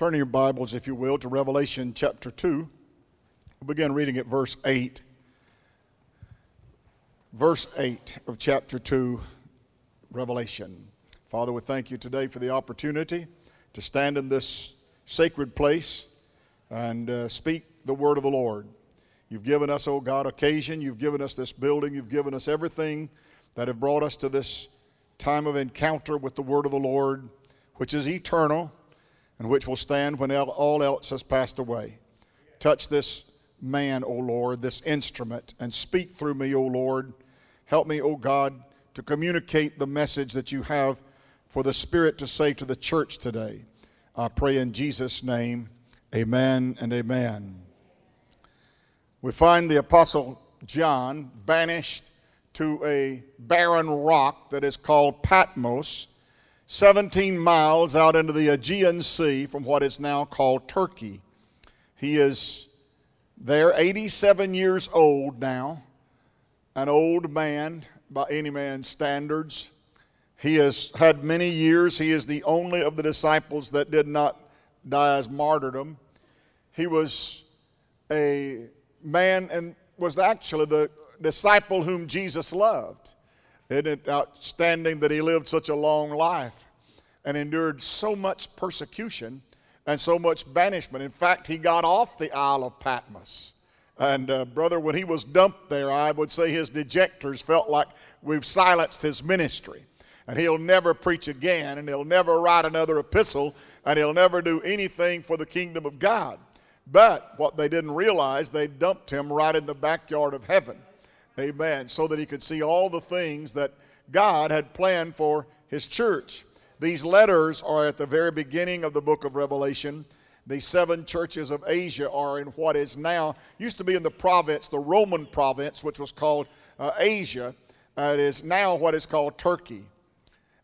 Turn your Bibles, if you will, to Revelation chapter 2. We'll begin reading at verse 8. Verse 8 of chapter 2, Revelation. Father, we thank you today for the opportunity to stand in this sacred place and uh, speak the word of the Lord. You've given us, oh God, occasion. You've given us this building. You've given us everything that have brought us to this time of encounter with the word of the Lord, which is eternal and which will stand when all else has passed away. Touch this man, O Lord, this instrument, and speak through me, O Lord. Help me, O God, to communicate the message that you have for the Spirit to say to the church today. I pray in Jesus' name, amen and amen. We find the Apostle John banished to a barren rock that is called Patmos, 17 miles out into the Aegean Sea from what is now called Turkey. He is there, 87 years old now, an old man by any man's standards. He has had many years. He is the only of the disciples that did not die as martyrdom. He was a man and was actually the disciple whom Jesus loved. Isn't it outstanding that he lived such a long life and endured so much persecution and so much banishment? In fact, he got off the Isle of Patmos. And, uh, brother, when he was dumped there, I would say his dejectors felt like we've silenced his ministry. And he'll never preach again, and he'll never write another epistle, and he'll never do anything for the kingdom of God. But what they didn't realize, they dumped him right in the backyard of heaven. Amen. So that he could see all the things that God had planned for his church. These letters are at the very beginning of the book of Revelation. The seven churches of Asia are in what is now, used to be in the province, the Roman province, which was called uh, Asia. Uh, it is now what is called Turkey.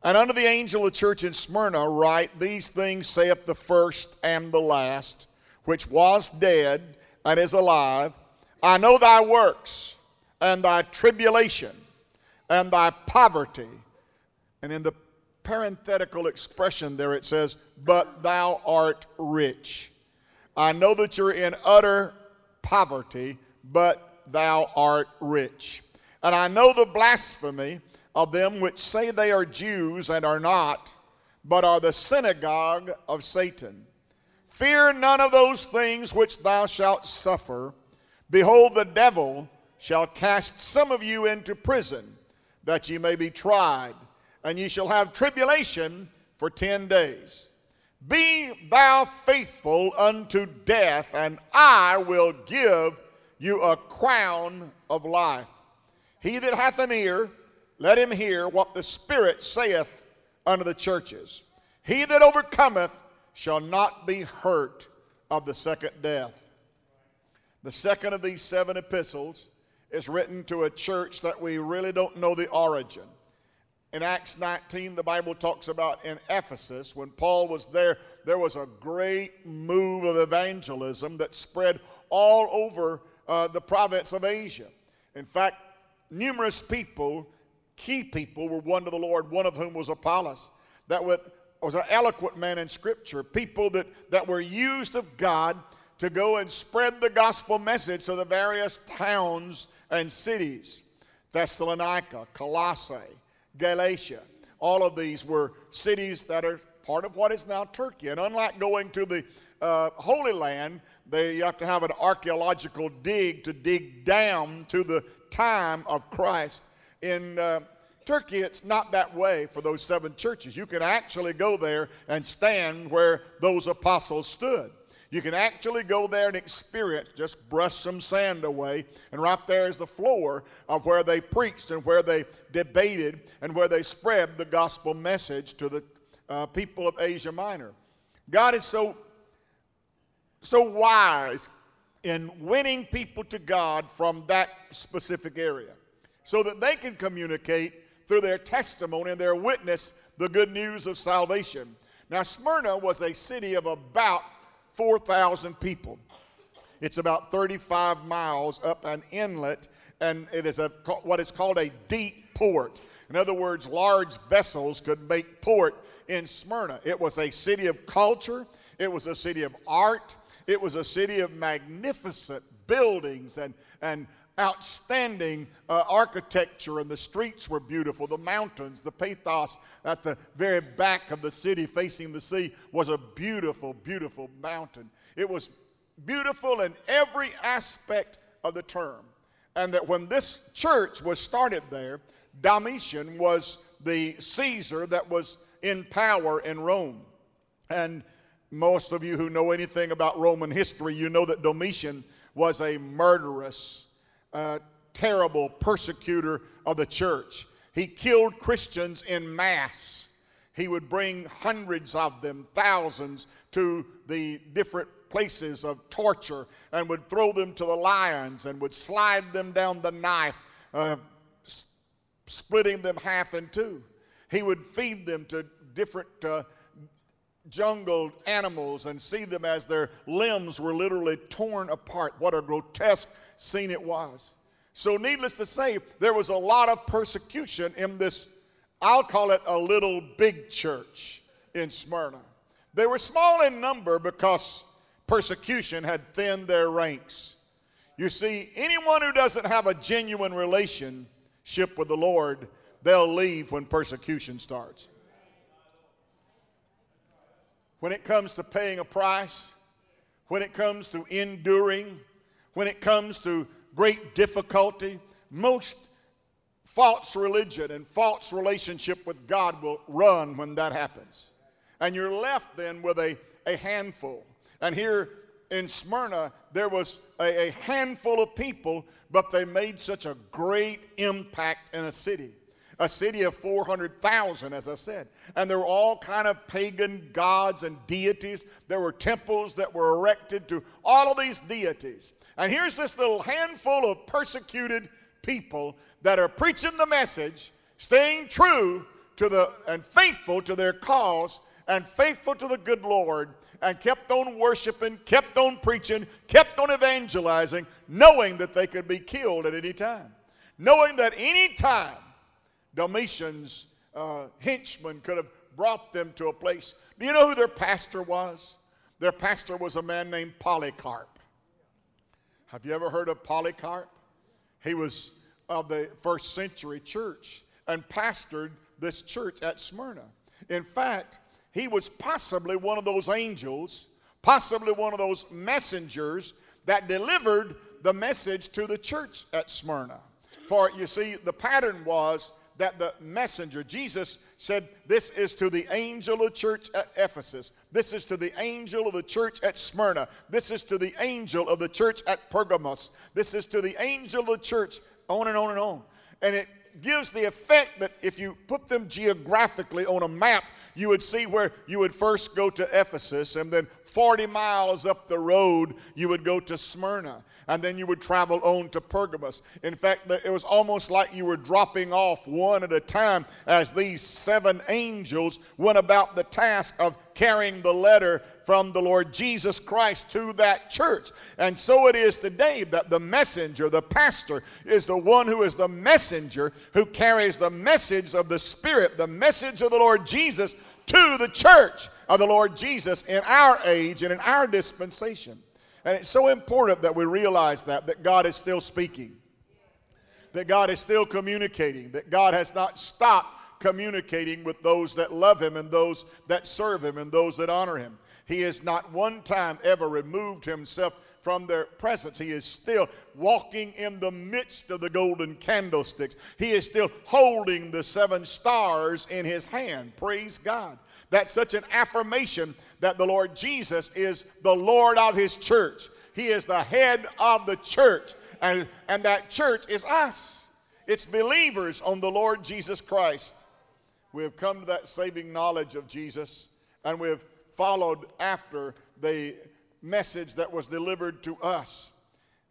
And unto the angel of the church in Smyrna write, These things saith the first and the last, which was dead and is alive. I know thy works and thy tribulation and thy poverty. And in the parenthetical expression there it says, But thou art rich. I know that you're in utter poverty, but thou art rich. And I know the blasphemy of them which say they are Jews and are not, but are the synagogue of Satan. Fear none of those things which thou shalt suffer. Behold, the devil shall cast some of you into prison, that ye may be tried, and ye shall have tribulation for ten days. Be thou faithful unto death, and I will give you a crown of life. He that hath an ear, let him hear what the Spirit saith unto the churches. He that overcometh shall not be hurt of the second death. The second of these seven epistles is written to a church that we really don't know the origin. In Acts 19, the Bible talks about in Ephesus, when Paul was there, there was a great move of evangelism that spread all over uh, the province of Asia. In fact, numerous people, key people, were won to the Lord, one of whom was Apollos, that would, was an eloquent man in Scripture, people that, that were used of God to go and spread the gospel message to the various towns and cities Thessalonica, Colossae, Galatia. All of these were cities that are part of what is now Turkey. And unlike going to the uh, Holy Land, they, you have to have an archaeological dig to dig down to the time of Christ. In uh, Turkey, it's not that way for those seven churches. You can actually go there and stand where those apostles stood. You can actually go there and experience, just brush some sand away, and right there is the floor of where they preached and where they debated and where they spread the gospel message to the uh, people of Asia Minor. God is so, so wise in winning people to God from that specific area so that they can communicate through their testimony and their witness the good news of salvation. Now, Smyrna was a city of about 4,000 people. It's about 35 miles up an inlet, and it is a, what is called a deep port. In other words, large vessels could make port in Smyrna. It was a city of culture, It was a city of art. It was a city of magnificent buildings and, and outstanding uh, architecture, and the streets were beautiful. The mountains, the Pagos at the very back of the city facing the sea was a beautiful, beautiful mountain. It was beautiful in every aspect of the term. And that when this church was started there, Domitian was the Caesar that was in power in Rome. And most of you who know anything about Roman history, you know that Domitian was a murderous, uh, terrible persecutor of the church. He killed Christians in mass. He would bring hundreds of them, thousands, to the different places of torture and would throw them to the lions and would slide them down the knife, uh, splitting them half in two. He would feed them to different uh, jungled animals and see them as their limbs were literally torn apart. What a grotesque scene it was. So, needless to say, there was a lot of persecution in this, I'll call it a little big church in Smyrna. They were small in number because persecution had thinned their ranks. You see, anyone who doesn't have a genuine relationship with the Lord, they'll leave when persecution starts. When it comes to paying a price, when it comes to enduring, when it comes to great difficulty, most false religion and false relationship with God will run when that happens. And you're left then with a, a handful. And here in Smyrna, there was a, a handful of people, but they made such a great impact in a city a city of 400,000 as I said and there were all kind of pagan gods and deities there were temples that were erected to all of these deities and here's this little handful of persecuted people that are preaching the message staying true to the and faithful to their cause and faithful to the good Lord and kept on worshiping, kept on preaching, kept on evangelizing, knowing that they could be killed at any time. Knowing that any time Domitian's uh, henchmen could have brought them to a place. Do you know who their pastor was? Their pastor was a man named Polycarp. Have you ever heard of Polycarp? He was of the first century church and pastored this church at Smyrna. In fact, he was possibly one of those angels, possibly one of those messengers that delivered the message to the church at Smyrna. For you see, the pattern was that the messenger, Jesus said, This is to the angel of the church at Ephesus. This is to the angel of the church at Smyrna. This is to the angel of the church at Pergamos. This is to the angel of the church, on and on and on. And it gives the effect that if you put them geographically on a map, you would see where you would first go to Ephesus, and then 40 miles up the road, you would go to Smyrna, and then you would travel on to Pergamos. In fact, it was almost like you were dropping off one at a time as these seven angels went about the task of carrying the letter from the Lord Jesus Christ to that church. And so it is today that the messenger, the pastor, is the one who is the messenger who carries the message of the Spirit, the message of the Lord Jesus to the church of the Lord Jesus in our age and in our dispensation. And it's so important that we realize that, that God is still speaking, that God is still communicating, that God has not stopped communicating with those that love Him and those that serve Him and those that honor Him. He has not one time ever removed himself from their presence. He is still walking in the midst of the golden candlesticks. He is still holding the seven stars in his hand. Praise God. That's such an affirmation that the Lord Jesus is the Lord of his church. He is the head of the church. And, and that church is us. It's believers on the Lord Jesus Christ. We have come to that saving knowledge of Jesus and we have followed after the message that was delivered to us.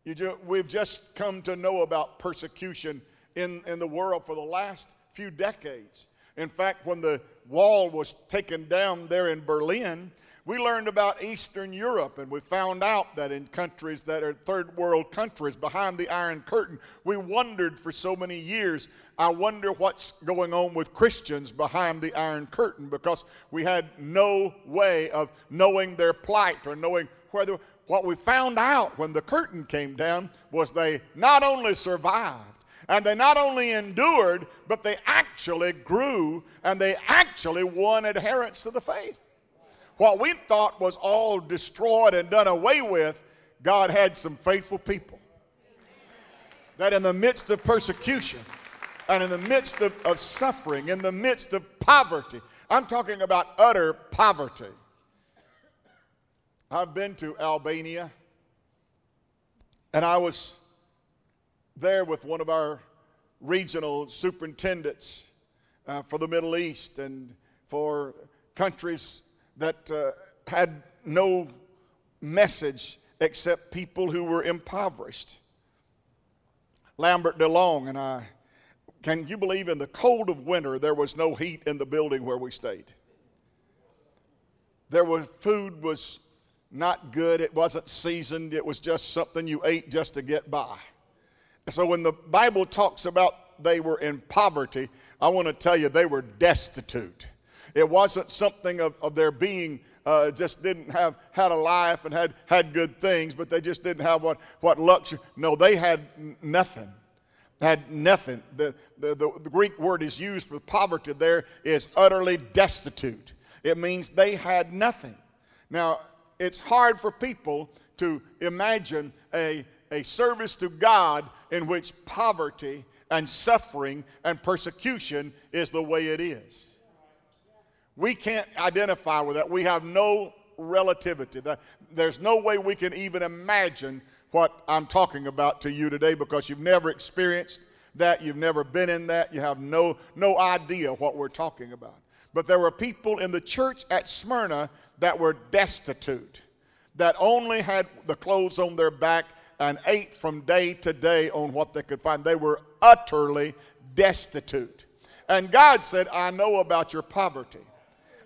Ju- we've just come to know about persecution in, in the world for the last few decades. In fact, when the wall was taken down there in Berlin, We learned about Eastern Europe, and we found out that in countries that are third world countries behind the Iron Curtain, we wondered for so many years. I wonder what's going on with Christians behind the Iron Curtain because we had no way of knowing their plight or knowing whether. What we found out when the curtain came down was they not only survived, and they not only endured, but they actually grew and they actually won adherence to the faith. What we thought was all destroyed and done away with, God had some faithful people. That in the midst of persecution and in the midst of, of suffering, in the midst of poverty, I'm talking about utter poverty. I've been to Albania and I was there with one of our regional superintendents uh, for the Middle East and for countries that uh, had no message except people who were impoverished. Lambert DeLong and I, can you believe in the cold of winter there was no heat in the building where we stayed? There was food was not good, it wasn't seasoned, it was just something you ate just to get by. So when the Bible talks about they were in poverty, I want to tell you they were destitute. It wasn't something of, of their being uh, just didn't have had a life and had had good things, but they just didn't have what what luxury. No, they had nothing. Had nothing. The, the, the, the Greek word is used for poverty there is utterly destitute. It means they had nothing. Now, it's hard for people to imagine a, a service to God in which poverty and suffering and persecution is the way it is. We can't identify with that. We have no relativity. There's no way we can even imagine what I'm talking about to you today because you've never experienced that, you've never been in that, you have no, no idea what we're talking about. But there were people in the church at Smyrna that were destitute, that only had the clothes on their back and ate from day to day on what they could find. They were utterly destitute. And God said, I know about your poverty.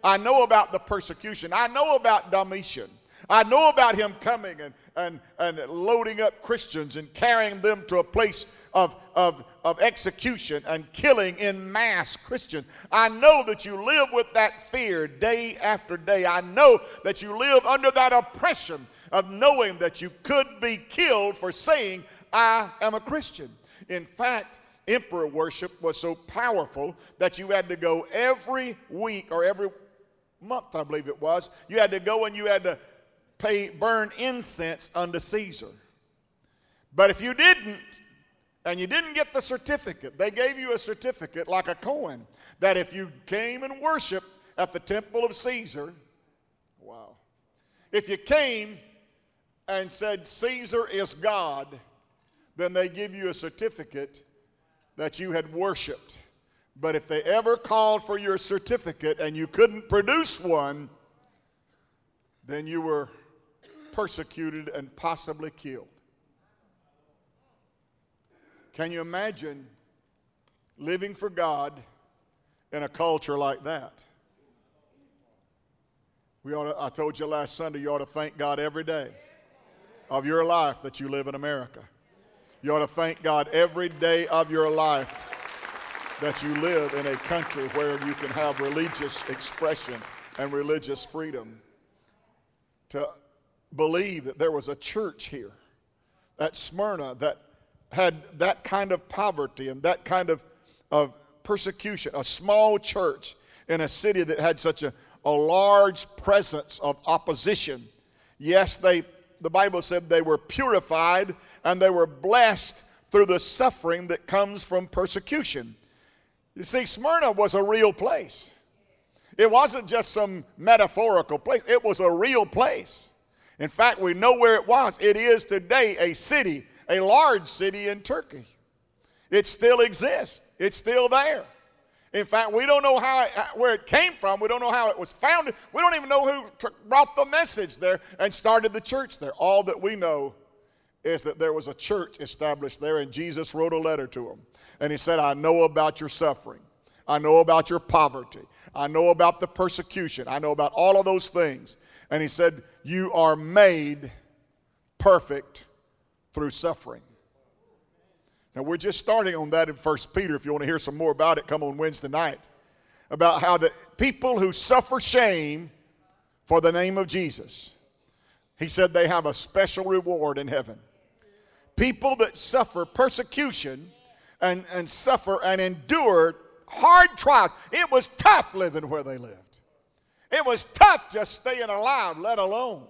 I know about the persecution. I know about Domitian. I know about him coming and, and, and loading up Christians and carrying them to a place of, of, of execution and killing in mass Christians. I know that you live with that fear day after day. I know that you live under that oppression of knowing that you could be killed for saying, I am a Christian. In fact, emperor worship was so powerful that you had to go every week or every month, I believe it was, you had to go and you had to pay, burn incense unto Caesar. But if you didn't, and you didn't get the certificate, they gave you a certificate like a coin that if you came and worshiped at the temple of Caesar, wow. If you came and said Caesar is God, then they give you a certificate that you had worshiped. But if they ever called for your certificate and you couldn't produce one, then you were persecuted and possibly killed. Can you imagine living for God in a culture like that? We ought to, I told you last Sunday, you ought to thank God every day of your life that you live in America. You ought to thank God every day of your life that you live in a country where you can have religious expression and religious freedom. To believe that there was a church here at Smyrna that had that kind of poverty and that kind of, of persecution, a small church in a city that had such a, a large presence of opposition. Yes, they, the Bible said they were purified and they were blessed through the suffering that comes from persecution. You see, Smyrna was a real place. It wasn't just some metaphorical place, it was a real place. In fact, we know where it was. It is today a city, a large city in Turkey. It still exists, it's still there. In fact, we don't know how it, where it came from. We don't know how it was founded. We don't even know who brought the message there and started the church there. All that we know is that there was a church established there, and Jesus wrote a letter to them. And he said, I know about your suffering. I know about your poverty. I know about the persecution. I know about all of those things. And he said, You are made perfect through suffering. Now, we're just starting on that in 1 Peter. If you want to hear some more about it, come on Wednesday night. About how the people who suffer shame for the name of Jesus, he said they have a special reward in heaven. People that suffer persecution and, and suffer and endure hard trials. It was tough living where they lived. It was tough just staying alive, let alone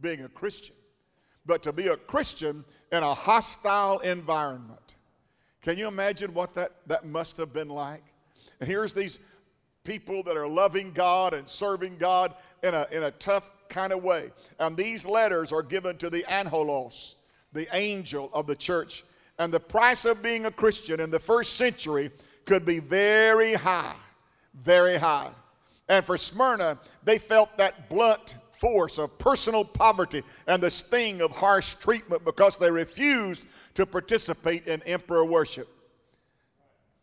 being a Christian. But to be a Christian in a hostile environment. Can you imagine what that, that must have been like? And here's these people that are loving God and serving God in a, in a tough kind of way. And these letters are given to the angelos, the angel of the church. And the price of being a Christian in the first century could be very high, very high. And for Smyrna, they felt that blunt force of personal poverty and the sting of harsh treatment because they refused to participate in emperor worship.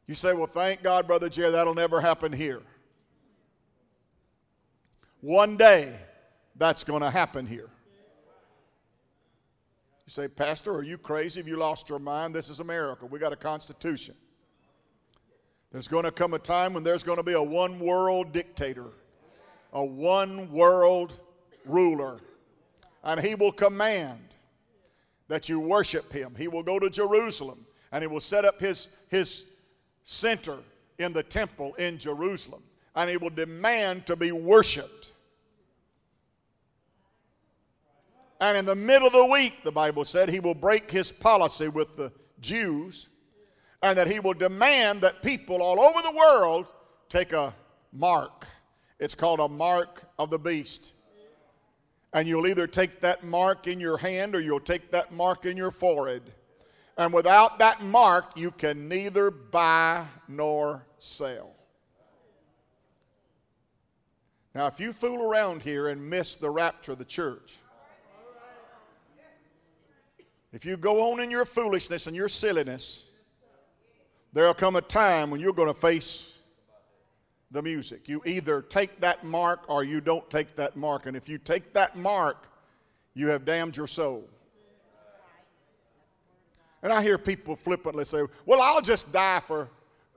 You say, well, thank God, Brother Jerry, that'll never happen here. One day, that's going to happen here. You say, Pastor, are you crazy? Have you lost your mind? This is America. We got a constitution. There's going to come a time when there's going to be a one world dictator, a one world ruler, and he will command that you worship him. He will go to Jerusalem and he will set up his, his center in the temple in Jerusalem and he will demand to be worshiped. And in the middle of the week, the Bible said, he will break his policy with the Jews and that he will demand that people all over the world take a mark. It's called a mark of the beast. And you'll either take that mark in your hand or you'll take that mark in your forehead. And without that mark, you can neither buy nor sell. Now, if you fool around here and miss the rapture of the church, if you go on in your foolishness and your silliness, there'll come a time when you're going to face the music. You either take that mark or you don't take that mark. And if you take that mark, you have damned your soul. And I hear people flippantly say, Well, I'll just die for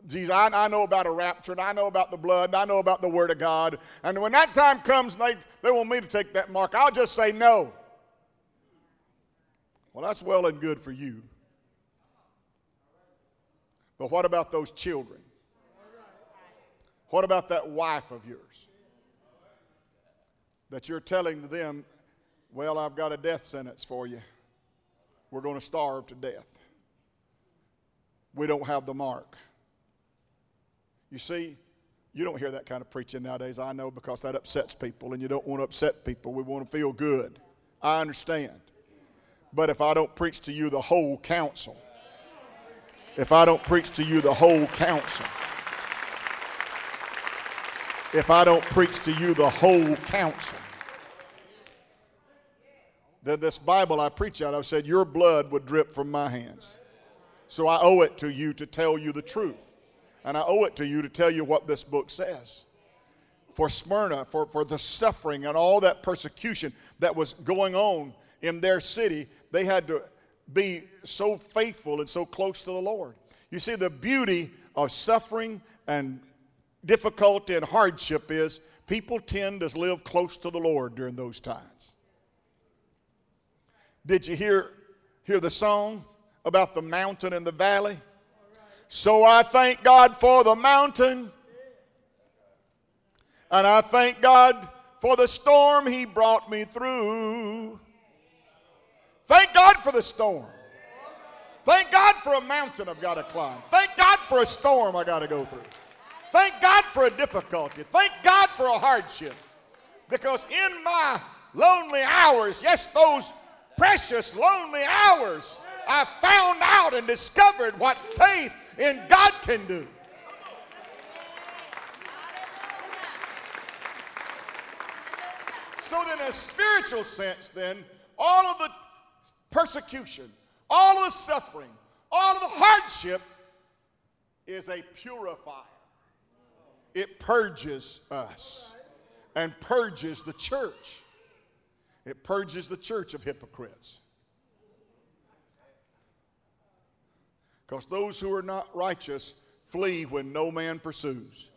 Jesus. I, I, know about a rapture, and I know about the blood, and I know about the Word of God. And when that time comes, they, they want me to take that mark, I'll just say no. Well, that's well and good for you. But what about those children? What about that wife of yours? That you're telling them, well, I've got a death sentence for you. We're going to starve to death. We don't have the mark. You see, you don't hear that kind of preaching nowadays, I know, because that upsets people, and you don't want to upset people. We want to feel good. I understand. But if I don't preach to you the whole counsel, if I don't preach to you the whole counsel, if I don't preach to you the whole counsel, then this Bible I preach out, I've said, Your blood would drip from my hands. So I owe it to you to tell you the truth. And I owe it to you to tell you what this book says. For Smyrna, for, for the suffering and all that persecution that was going on in their city, they had to be so faithful and so close to the Lord. You see, the beauty of suffering and difficulty and hardship is people tend to live close to the Lord during those times. Did you hear, hear the song about the mountain and the valley? So I thank God for the mountain, and I thank God for the storm He brought me through. Thank God for the storm. Thank God for a mountain I've got to climb. Thank God for a storm I got to go through. Thank God for a difficulty. Thank God for a hardship. Because in my lonely hours, yes, those precious lonely hours, I found out and discovered what faith in God can do. So, in a spiritual sense, then, all of the persecution, all of the suffering, all of the hardship is a purifier. it purges us and purges the church. It purges the church of hypocrites. Because those who are not righteous flee when no man pursues.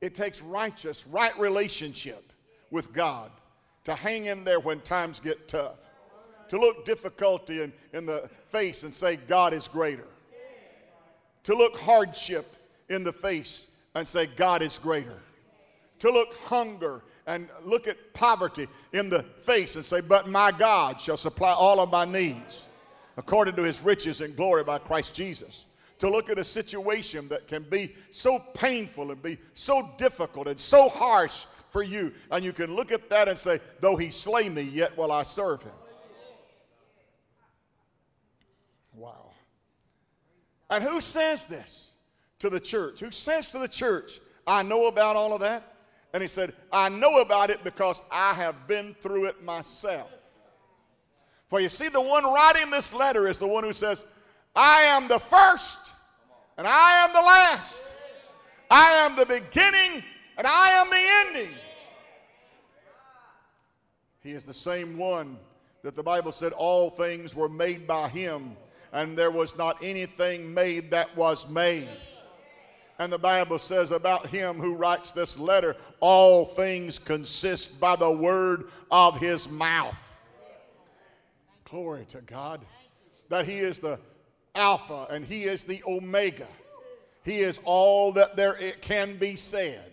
It takes righteous, right relationship with God to hang in there when times get tough, to look difficulty in, in the face and say, God is greater, to look hardship in the face and say, God is greater, to look hunger and look at poverty in the face and say, But my God shall supply all of my needs according to his riches and glory by Christ Jesus. To look at a situation that can be so painful and be so difficult and so harsh for you, and you can look at that and say, Though he slay me, yet will I serve him. And who says this to the church? Who says to the church, I know about all of that? And he said, I know about it because I have been through it myself. For you see, the one writing this letter is the one who says, I am the first and I am the last. I am the beginning and I am the ending. He is the same one that the Bible said all things were made by him, and there was not anything made that was made. And the Bible says about him who writes this letter, all things consist by the word of his mouth. Glory to God. That he is the Alpha and he is the Omega. He is all that there it can be said.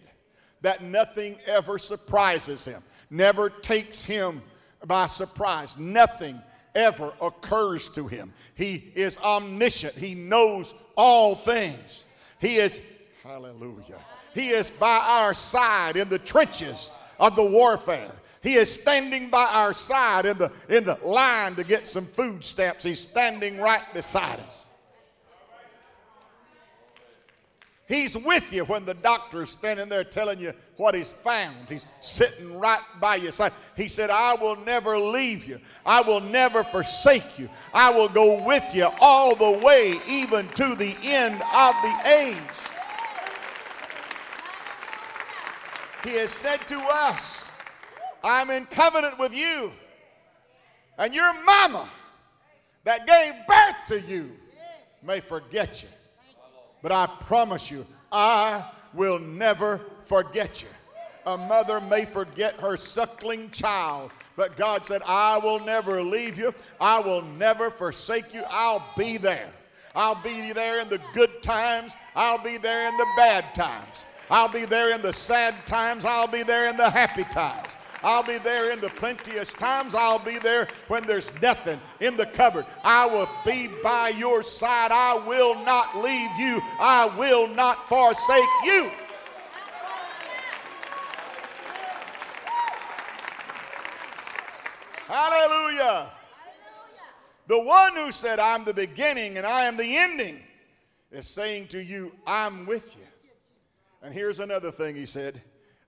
That nothing ever surprises him, never takes him by surprise. Nothing ever occurs to him. He is omniscient, he knows all things. He is, hallelujah, he is by our side in the trenches of the warfare. He is standing by our side in the, in the line to get some food stamps. He's standing right beside us. He's with you when the doctor is standing there telling you what he's found. He's sitting right by your side. He said, I will never leave you. I will never forsake you. I will go with you all the way, even to the end of the age. He has said to us, I'm in covenant with you. And your mama that gave birth to you may forget you. But I promise you, I will never forget you. A mother may forget her suckling child, but God said, I will never leave you. I will never forsake you. I'll be there. I'll be there in the good times. I'll be there in the bad times. I'll be there in the sad times. I'll be there in the happy times. I'll be there in the plenteous times. I'll be there when there's nothing in the cupboard. I will be by your side. I will not leave you. I will not forsake you. Hallelujah. The one who said, I'm the beginning and I am the ending, is saying to you, I'm with you. And here's another thing he said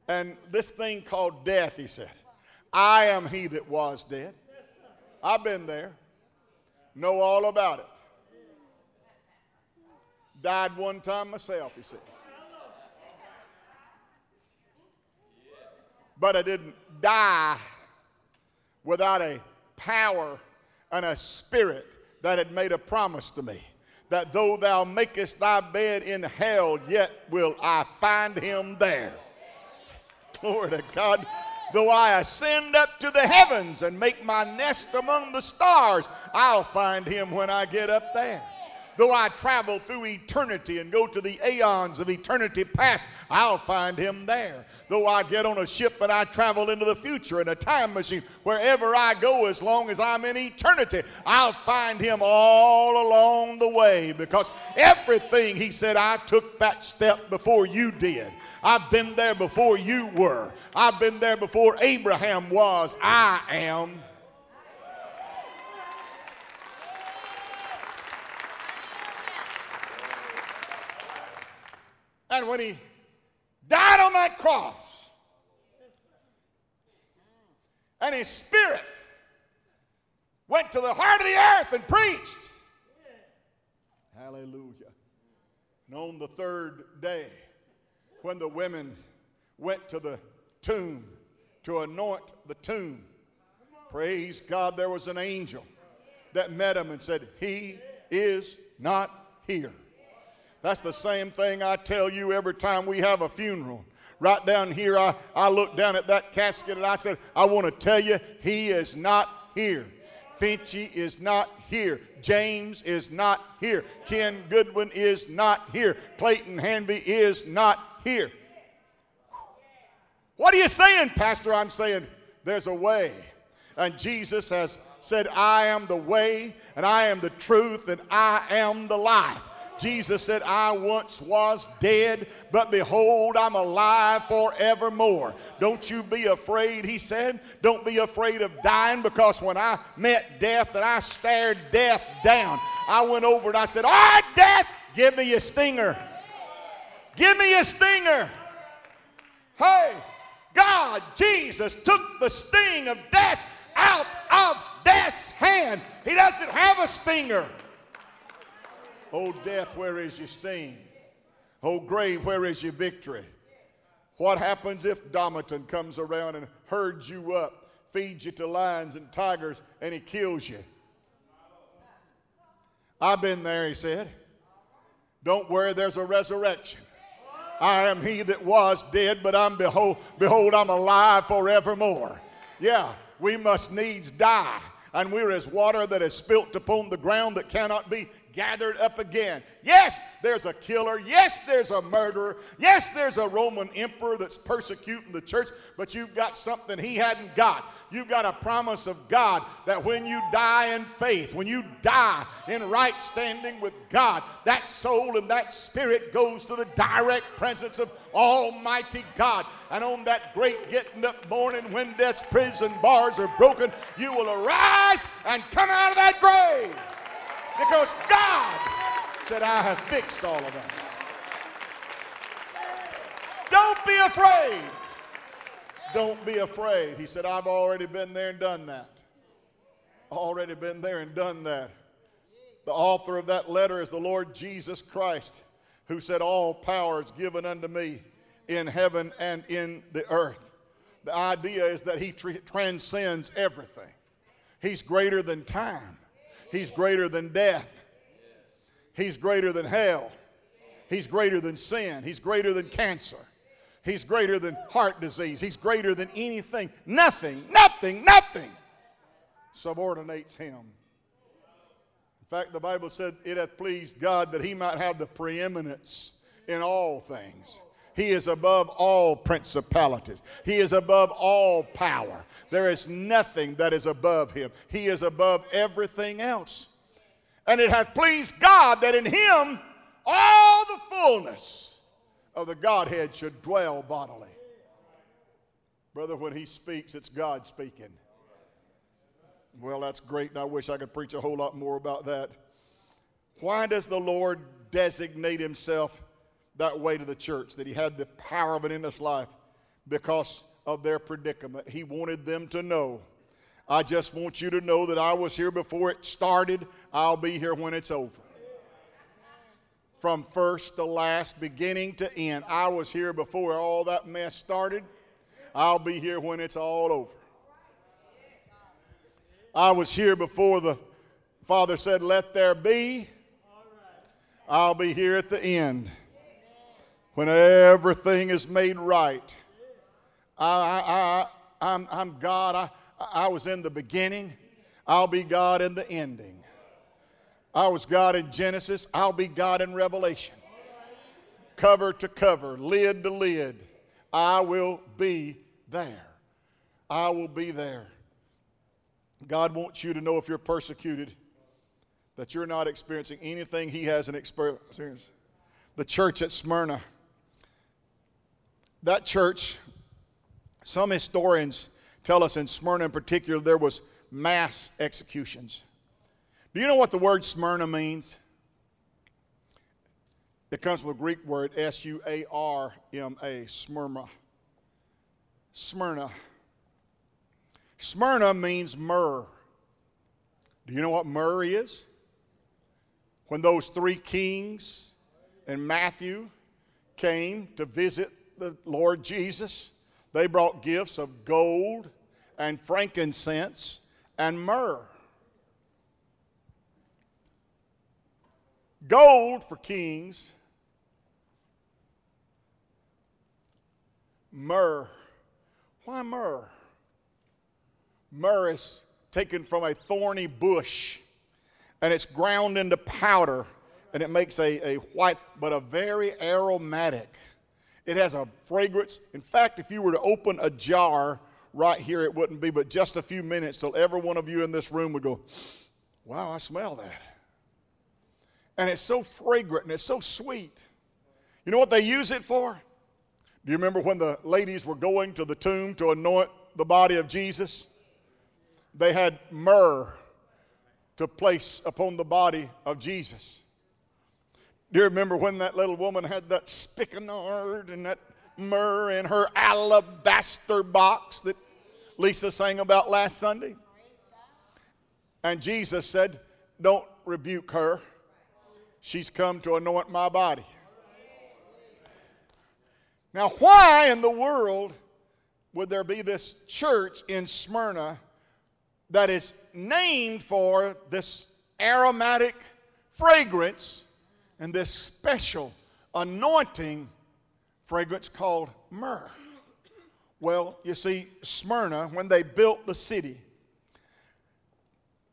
and this thing called death, he said, I am he that was dead. I've been there, know all about it. Died one time myself, he said. But I didn't die without a power and a spirit that had made a promise to me that though thou makest thy bed in hell, yet will I find him there. Glory to God. Though I ascend up to the heavens and make my nest among the stars, I'll find him when I get up there. Though I travel through eternity and go to the aeons of eternity past, I'll find him there. Though I get on a ship and I travel into the future in a time machine, wherever I go, as long as I'm in eternity, I'll find him all along the way because everything he said, I took that step before you did. I've been there before you were. I've been there before Abraham was. I am. And when he died on that cross, and his spirit went to the heart of the earth and preached. Hallelujah. And on the third day, when the women went to the tomb to anoint the tomb. Praise God, there was an angel that met him and said, He is not here. That's the same thing I tell you every time we have a funeral. Right down here, I, I looked down at that casket and I said, I want to tell you, he is not here. Finchy is not here. James is not here. Ken Goodwin is not here. Clayton Hanby is not here. What are you saying, Pastor? I'm saying there's a way. And Jesus has said, I am the way, and I am the truth, and I am the life. Jesus said, I once was dead, but behold, I'm alive forevermore. Don't you be afraid, he said. Don't be afraid of dying because when I met death and I stared death down, I went over and I said, All right, death, give me a stinger. Give me a stinger. Hey, God, Jesus took the sting of death out of death's hand. He doesn't have a stinger. Oh, death, where is your sting? Oh, grave, where is your victory? What happens if Domitian comes around and herds you up, feeds you to lions and tigers, and he kills you? I've been there, he said. Don't worry, there's a resurrection. I am he that was dead, but I'm behold, behold, I'm alive forevermore. Yeah, we must needs die. And we're as water that is spilt upon the ground that cannot be gathered up again. Yes, there's a killer. Yes, there's a murderer. Yes, there's a Roman emperor that's persecuting the church, but you've got something he hadn't got. You've got a promise of God that when you die in faith, when you die in right standing with God, that soul and that spirit goes to the direct presence of Almighty God. And on that great getting up morning when death's prison bars are broken, you will arise and come out of that grave. Because God said, I have fixed all of that. Don't be afraid. Don't be afraid. He said, I've already been there and done that. Already been there and done that. The author of that letter is the Lord Jesus Christ, who said, All power is given unto me in heaven and in the earth. The idea is that he tr- transcends everything. He's greater than time. He's greater than death. He's greater than hell. He's greater than sin. He's greater than cancer. He's greater than heart disease. He's greater than anything. Nothing, nothing, nothing subordinates him. In fact, the Bible said it hath pleased God that he might have the preeminence in all things. He is above all principalities. He is above all power. There is nothing that is above him. He is above everything else. And it hath pleased God that in him all the fullness of the Godhead should dwell bodily. Brother, when he speaks, it's God speaking. Well, that's great, and I wish I could preach a whole lot more about that. Why does the Lord designate himself that way to the church, that he had the power of it in his life because of their predicament. He wanted them to know. I just want you to know that I was here before it started. I'll be here when it's over. From first to last, beginning to end. I was here before all that mess started. I'll be here when it's all over. I was here before the Father said, Let there be. I'll be here at the end when everything is made right. I, I, I, I'm, I'm God. I, I was in the beginning. I'll be God in the ending. I was God in Genesis. I'll be God in Revelation. Cover to cover, lid to lid. I will be there. I will be there. God wants you to know if you're persecuted that you're not experiencing anything He hasn't experienced. The church at Smyrna that church, some historians tell us in Smyrna in particular, there was mass executions. Do you know what the word Smyrna means? It comes from the Greek word S U A R M A, Smyrna. Smyrna. Smyrna means myrrh. Do you know what myrrh is? When those three kings in Matthew came to visit the Lord Jesus, they brought gifts of gold and frankincense and myrrh. Gold for kings, myrrh. Why myrrh? Myrrh is taken from a thorny bush and it's ground into powder and it makes a, a white, but a very aromatic. It has a fragrance. In fact, if you were to open a jar right here, it wouldn't be but just a few minutes till every one of you in this room would go, Wow, I smell that. And it's so fragrant and it's so sweet. You know what they use it for? Do you remember when the ladies were going to the tomb to anoint the body of Jesus? They had myrrh to place upon the body of Jesus. Do you remember when that little woman had that spikenard and that myrrh in her alabaster box that Lisa sang about last Sunday? And Jesus said, Don't rebuke her. She's come to anoint my body. Now, why in the world would there be this church in Smyrna that is named for this aromatic fragrance and this special anointing fragrance called myrrh? Well, you see, Smyrna, when they built the city,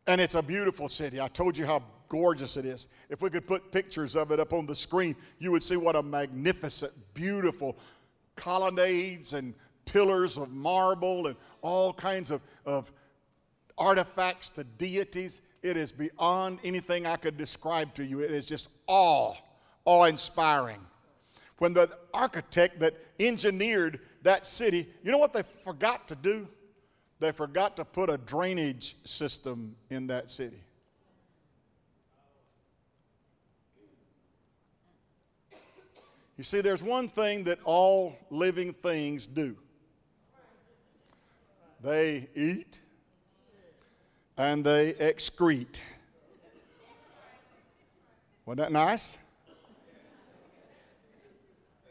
and it's a beautiful city. I told you how gorgeous it is. If we could put pictures of it up on the screen, you would see what a magnificent, beautiful colonnades and pillars of marble and all kinds of, of artifacts to deities. It is beyond anything I could describe to you. It is just awe, awe inspiring. When the architect that engineered that city, you know what they forgot to do? They forgot to put a drainage system in that city. You see, there's one thing that all living things do they eat and they excrete. Wasn't that nice?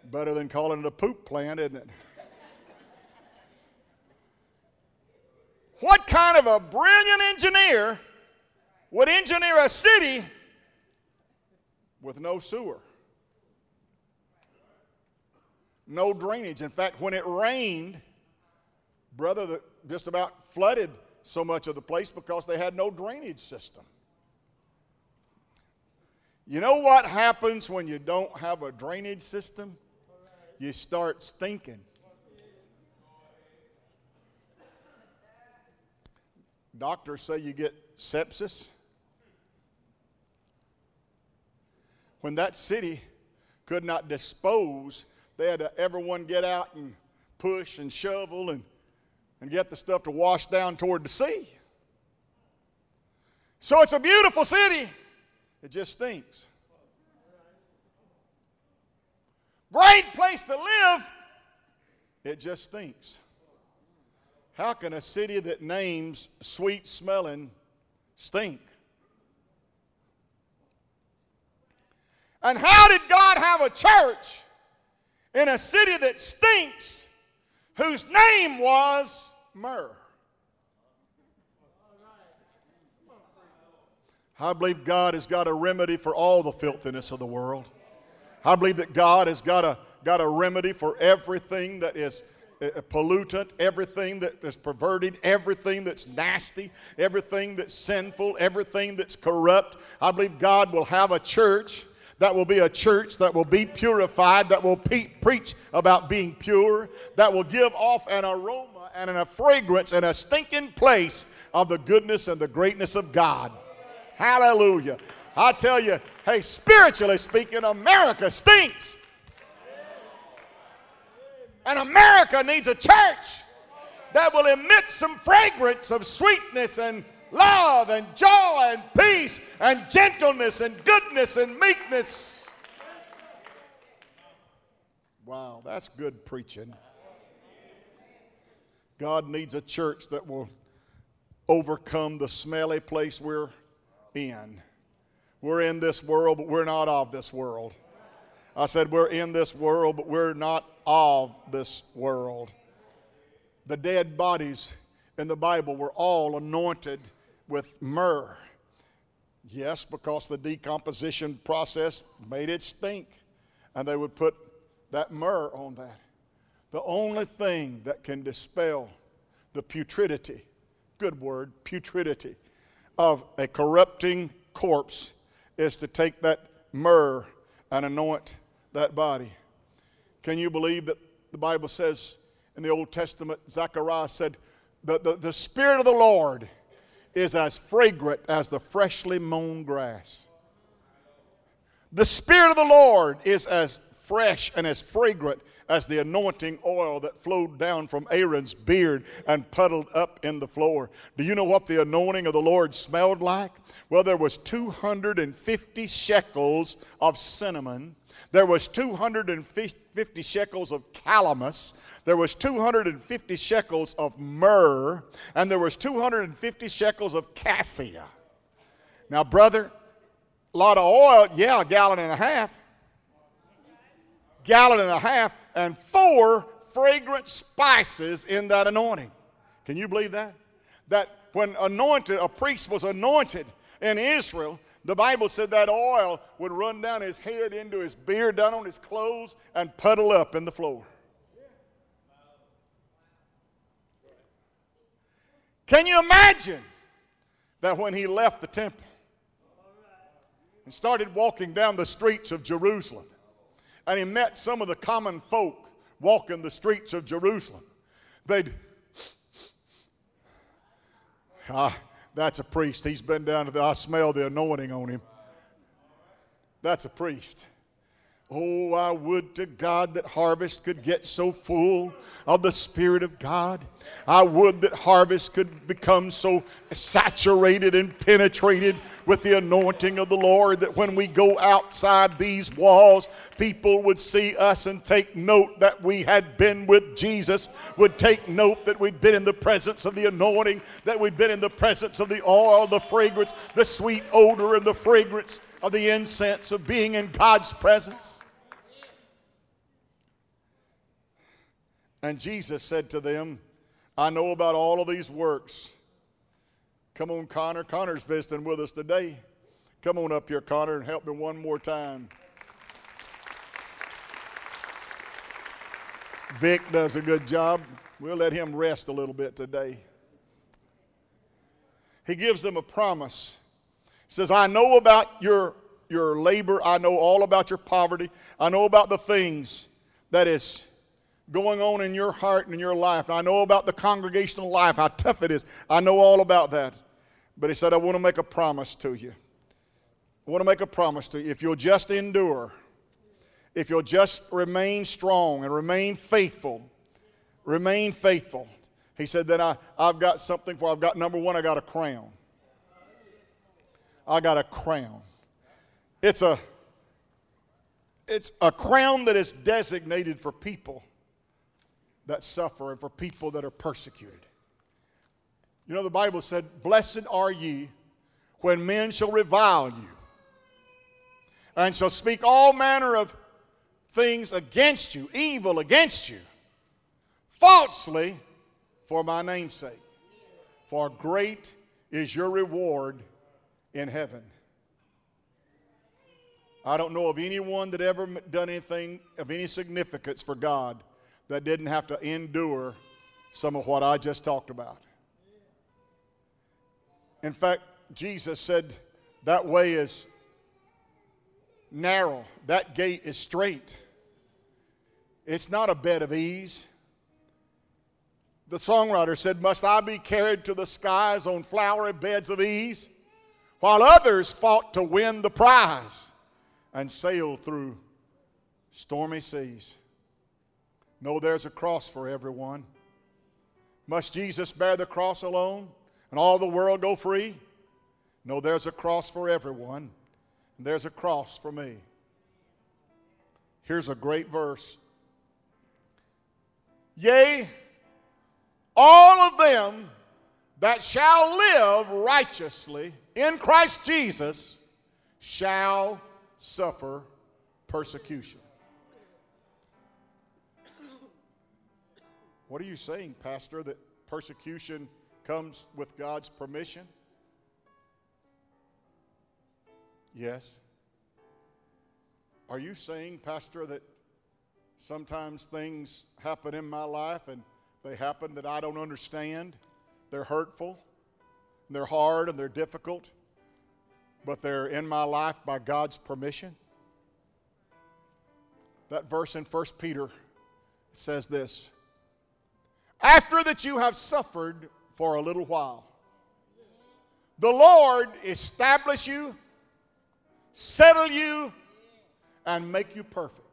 Better than calling it a poop plant, isn't it? What kind of a brilliant engineer would engineer a city with no sewer? no drainage. In fact, when it rained, brother, just about flooded so much of the place because they had no drainage system. You know what happens when you don't have a drainage system? You start stinking. Doctors say you get sepsis. When that city could not dispose they had to, everyone get out and push and shovel and, and get the stuff to wash down toward the sea. So it's a beautiful city. It just stinks. Great place to live. It just stinks. How can a city that names sweet smelling stink? And how did God have a church in a city that stinks, whose name was myrrh. I believe God has got a remedy for all the filthiness of the world. I believe that God has got a, got a remedy for everything that is a uh, pollutant, everything that is perverted, everything that's nasty, everything that's sinful, everything that's corrupt. I believe God will have a church that will be a church that will be purified, that will pe- preach about being pure, that will give off an aroma and a fragrance and a stinking place of the goodness and the greatness of God. Hallelujah. I tell you, hey, spiritually speaking, America stinks. And America needs a church that will emit some fragrance of sweetness and love and joy and peace and gentleness and goodness and meekness. Wow, that's good preaching. God needs a church that will overcome the smelly place we're in. We're in this world, but we're not of this world. I said, We're in this world, but we're not of this world. The dead bodies in the Bible were all anointed with myrrh. Yes, because the decomposition process made it stink. And they would put that myrrh on that. The only thing that can dispel the putridity, good word, putridity, of a corrupting corpse is to take that myrrh and anoint that body. Can you believe that the Bible says in the Old Testament, Zechariah said, the, the, the Spirit of the Lord is as fragrant as the freshly mown grass. The Spirit of the Lord is as fresh and as fragrant as the anointing oil that flowed down from Aaron's beard and puddled up in the floor. Do you know what the anointing of the Lord smelled like? Well, there was 250 shekels of cinnamon. There was 250 shekels of calamus. There was 250 shekels of myrrh. And there was 250 shekels of cassia. Now, brother, a lot of oil, yeah, a gallon and a half gallon and a half, and four fragrant spices in that anointing. Can you believe that? That when anointed, a priest was anointed in Israel, the Bible said that oil would run down his head into his beard, down on his clothes, and puddle up in the floor. Can you imagine that when he left the temple and started walking down the streets of Jerusalem, and he met some of the common folk walking the streets of Jerusalem. They'd, ah, that's a priest. He's been down to the, I smell the anointing on him. That's a priest. Oh, I would to God that Harvest could get so full of the Spirit of God. I would that Harvest could become so saturated and penetrated with the anointing of the Lord that when we go outside these walls, people would see us and take note that we had been with Jesus, would take note that we'd been in the presence of the anointing, that we'd been in the presence of the oil, the fragrance, the sweet odor, and the fragrance of the incense of being in God's presence. And Jesus said to them, I know about all of these works. Come on, Connor. Connor's visiting with us today. Come on up here, Connor, and help me one more time. Vic does a good job. We'll let him rest a little bit today. He gives them a promise. Says, I know about your, your labor. I know all about your poverty. I know about the things that is going on in your heart and in your life. I know about the congregational life, how tough it is. I know all about that. But he said, I want to make a promise to you. I want to make a promise to you. If you'll just endure, if you'll just remain strong and remain faithful, remain faithful. He said, then I, I've got something for I've got number one, I got a crown. I got a crown. It's a it's a crown that is designated for people that suffer and for people that are persecuted. You know, the Bible said, Blessed are ye when men shall revile you and shall speak all manner of things against you, evil against you, falsely for my name's sake. For great is your reward in heaven. I don't know of anyone that ever done anything of any significance for God that didn't have to endure some of what I just talked about. In fact, Jesus said that way is narrow, that gate is straight. It's not a bed of ease. The songwriter said, Must I be carried to the skies on flowery beds of ease? While others fought to win the prize and sailed through stormy seas. No, there's a cross for everyone. Must Jesus bear the cross alone and all the world go free? No, there's a cross for everyone, and there's a cross for me. Here's a great verse. Yea, all of them that shall live righteously in Christ Jesus shall suffer persecution. What are you saying, Pastor, that persecution comes with God's permission? Yes. Are you saying, Pastor, that sometimes things happen in my life and they happen that I don't understand? They're hurtful, they're hard, and they're difficult, but they're in my life by God's permission? That verse in 1 Peter says this After that you have suffered for a little while, the Lord establish you, settle you, and make you perfect.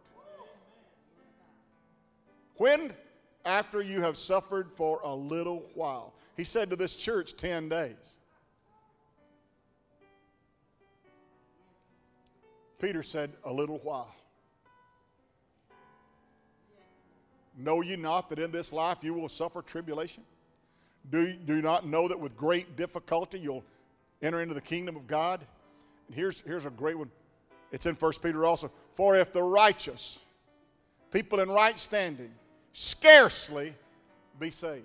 When? After you have suffered for a little while. He said to this church 10 days. Peter said, A little while. Know ye not that in this life you will suffer tribulation? Do, do you not know that with great difficulty you'll enter into the kingdom of God? And here's, here's a great one. It's in 1 Peter also. For if the righteous, people in right standing, scarcely be saved.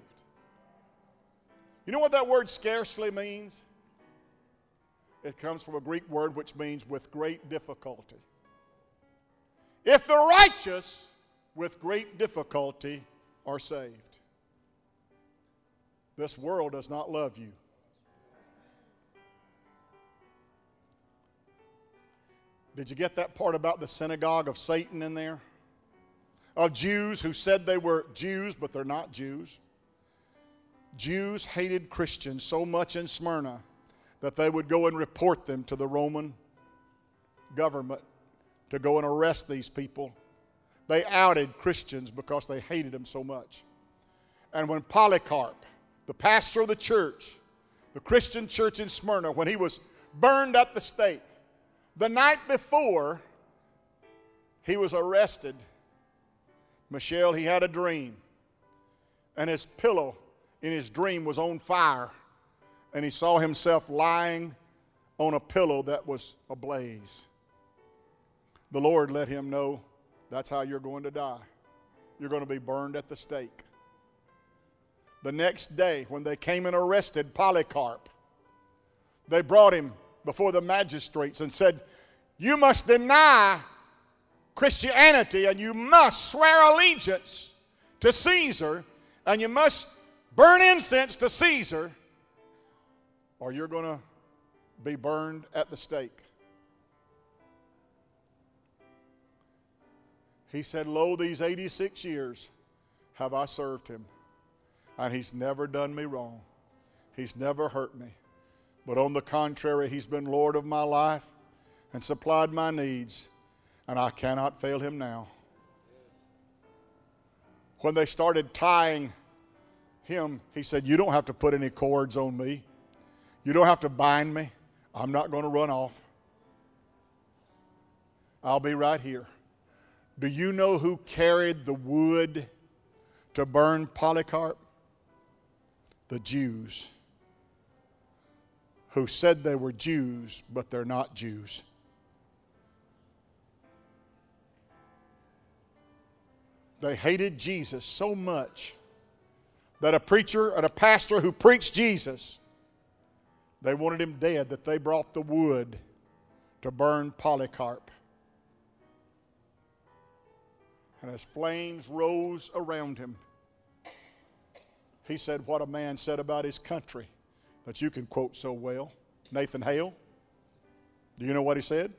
You know what that word scarcely means? It comes from a Greek word which means with great difficulty. If the righteous with great difficulty are saved. This world does not love you. Did you get that part about the synagogue of Satan in there? Of Jews who said they were Jews, but they're not Jews. Jews hated Christians so much in Smyrna that they would go and report them to the Roman government to go and arrest these people they outed Christians because they hated them so much. And when Polycarp, the pastor of the church, the Christian church in Smyrna, when he was burned at the stake, the night before he was arrested, Michelle, he had a dream. And his pillow in his dream was on fire. And he saw himself lying on a pillow that was ablaze. The Lord let him know that's how you're going to die. You're going to be burned at the stake. The next day, when they came and arrested Polycarp, they brought him before the magistrates and said, You must deny Christianity and you must swear allegiance to Caesar and you must burn incense to Caesar or you're going to be burned at the stake. He said, Lo, these 86 years have I served him, and he's never done me wrong. He's never hurt me. But on the contrary, he's been Lord of my life and supplied my needs, and I cannot fail him now. When they started tying him, he said, You don't have to put any cords on me. You don't have to bind me. I'm not going to run off. I'll be right here. Do you know who carried the wood to burn Polycarp? The Jews, who said they were Jews, but they're not Jews. They hated Jesus so much that a preacher and a pastor who preached Jesus, they wanted him dead, that they brought the wood to burn Polycarp. and as flames rose around him, he said, What a man said about his country that you can quote so well. Nathan Hale. Do you know what he said?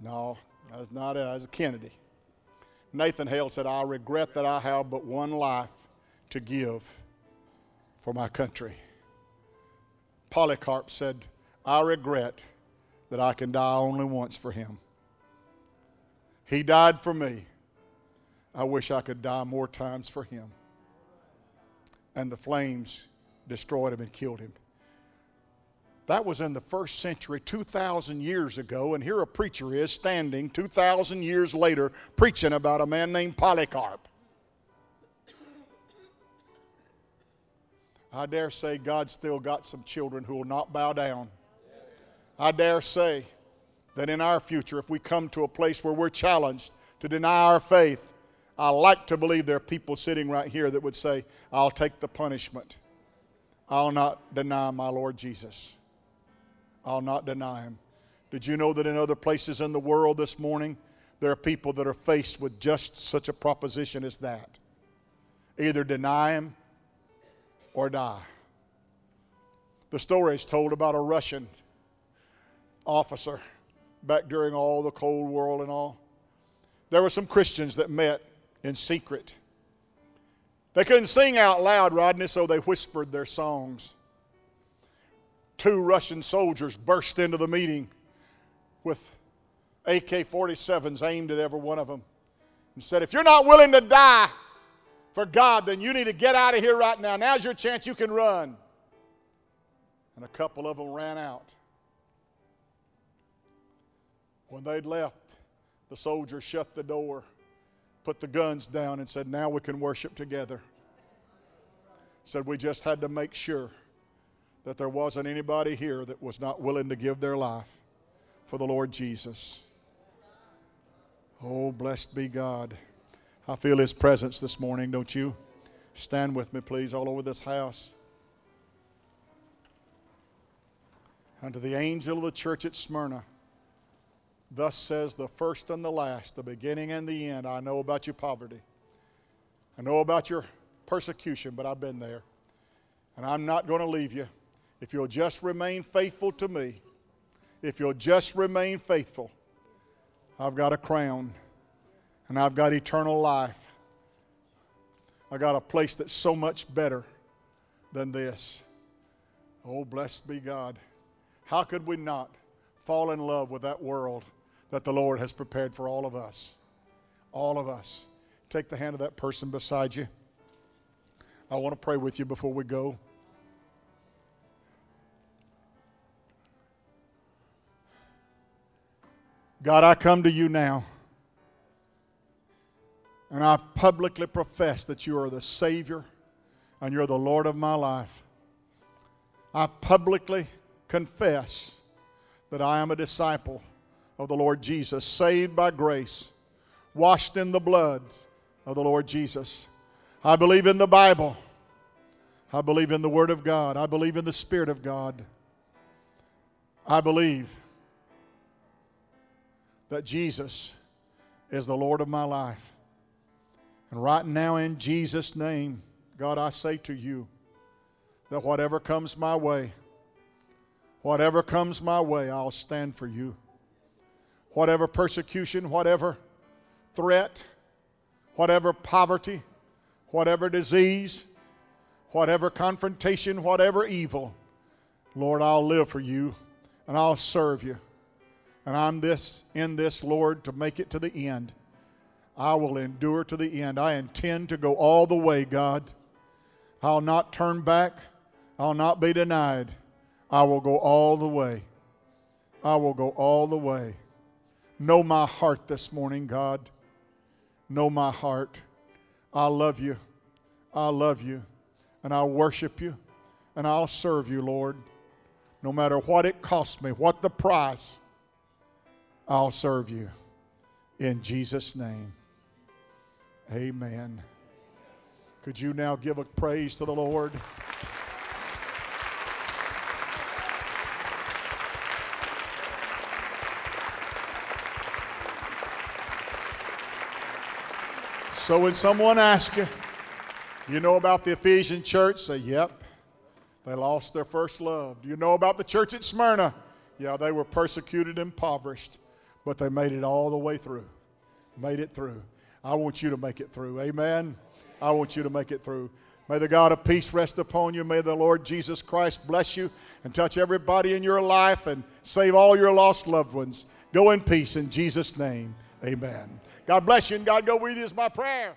No, that's not it. That's Kennedy. Nathan Hale said, I regret that I have but one life to give for my country. Polycarp said, I regret that I can die only once for him. He died for me. I wish I could die more times for him. And the flames destroyed him and killed him. That was in the first century, 2,000 years ago, and here a preacher is standing 2,000 years later preaching about a man named Polycarp. I dare say God's still got some children who will not bow down. I dare say that in our future, if we come to a place where we're challenged to deny our faith, I like to believe there are people sitting right here that would say, I'll take the punishment. I'll not deny my Lord Jesus. I'll not deny him. Did you know that in other places in the world this morning, there are people that are faced with just such a proposition as that? Either deny him or die. The story is told about a Russian officer back during all the Cold War and all. There were some Christians that met in secret. They couldn't sing out loud, Rodney, so they whispered their songs. Two Russian soldiers burst into the meeting with AK 47s aimed at every one of them and said, If you're not willing to die for God, then you need to get out of here right now. Now's your chance, you can run. And a couple of them ran out. When they'd left, the soldiers shut the door, put the guns down, and said, Now we can worship together. Said, We just had to make sure that there wasn't anybody here that was not willing to give their life for the Lord Jesus. Oh, blessed be God. I feel His presence this morning, don't you? Stand with me, please, all over this house. Unto the angel of the church at Smyrna, Thus says the first and the last, the beginning and the end. I know about your poverty. I know about your persecution, but I've been there. And I'm not going to leave you. If you'll just remain faithful to me, if you'll just remain faithful, I've got a crown and I've got eternal life. I got a place that's so much better than this. Oh, blessed be God. How could we not fall in love with that world? that the Lord has prepared for all of us. All of us. Take the hand of that person beside you. I want to pray with you before we go. God, I come to you now. And I publicly profess that you are the Savior and you're the Lord of my life. I publicly confess that I am a disciple of the Lord Jesus, saved by grace, washed in the blood of the Lord Jesus. I believe in the Bible. I believe in the Word of God. I believe in the Spirit of God. I believe that Jesus is the Lord of my life. And right now, in Jesus' name, God, I say to you that whatever comes my way, whatever comes my way, I'll stand for you whatever persecution, whatever threat, whatever poverty, whatever disease, whatever confrontation, whatever evil, Lord, I'll live for you and I'll serve you. And I'm this in this, Lord, to make it to the end. I will endure to the end. I intend to go all the way, God. I'll not turn back. I'll not be denied. I will go all the way. I will go all the way. Know my heart this morning, God. Know my heart. I love you. I love you. And I'll worship you. And I'll serve you, Lord. No matter what it costs me, what the price, I'll serve you. In Jesus' name. Amen. Could you now give a praise to the Lord? So when someone asks you, you know about the Ephesian church? Say, yep. They lost their first love. Do you know about the church at Smyrna? Yeah, they were persecuted impoverished, but they made it all the way through. Made it through. I want you to make it through. Amen. I want you to make it through. May the God of peace rest upon you. May the Lord Jesus Christ bless you and touch everybody in your life and save all your lost loved ones. Go in peace in Jesus' name. Amen. God bless you and God go with you is my prayer.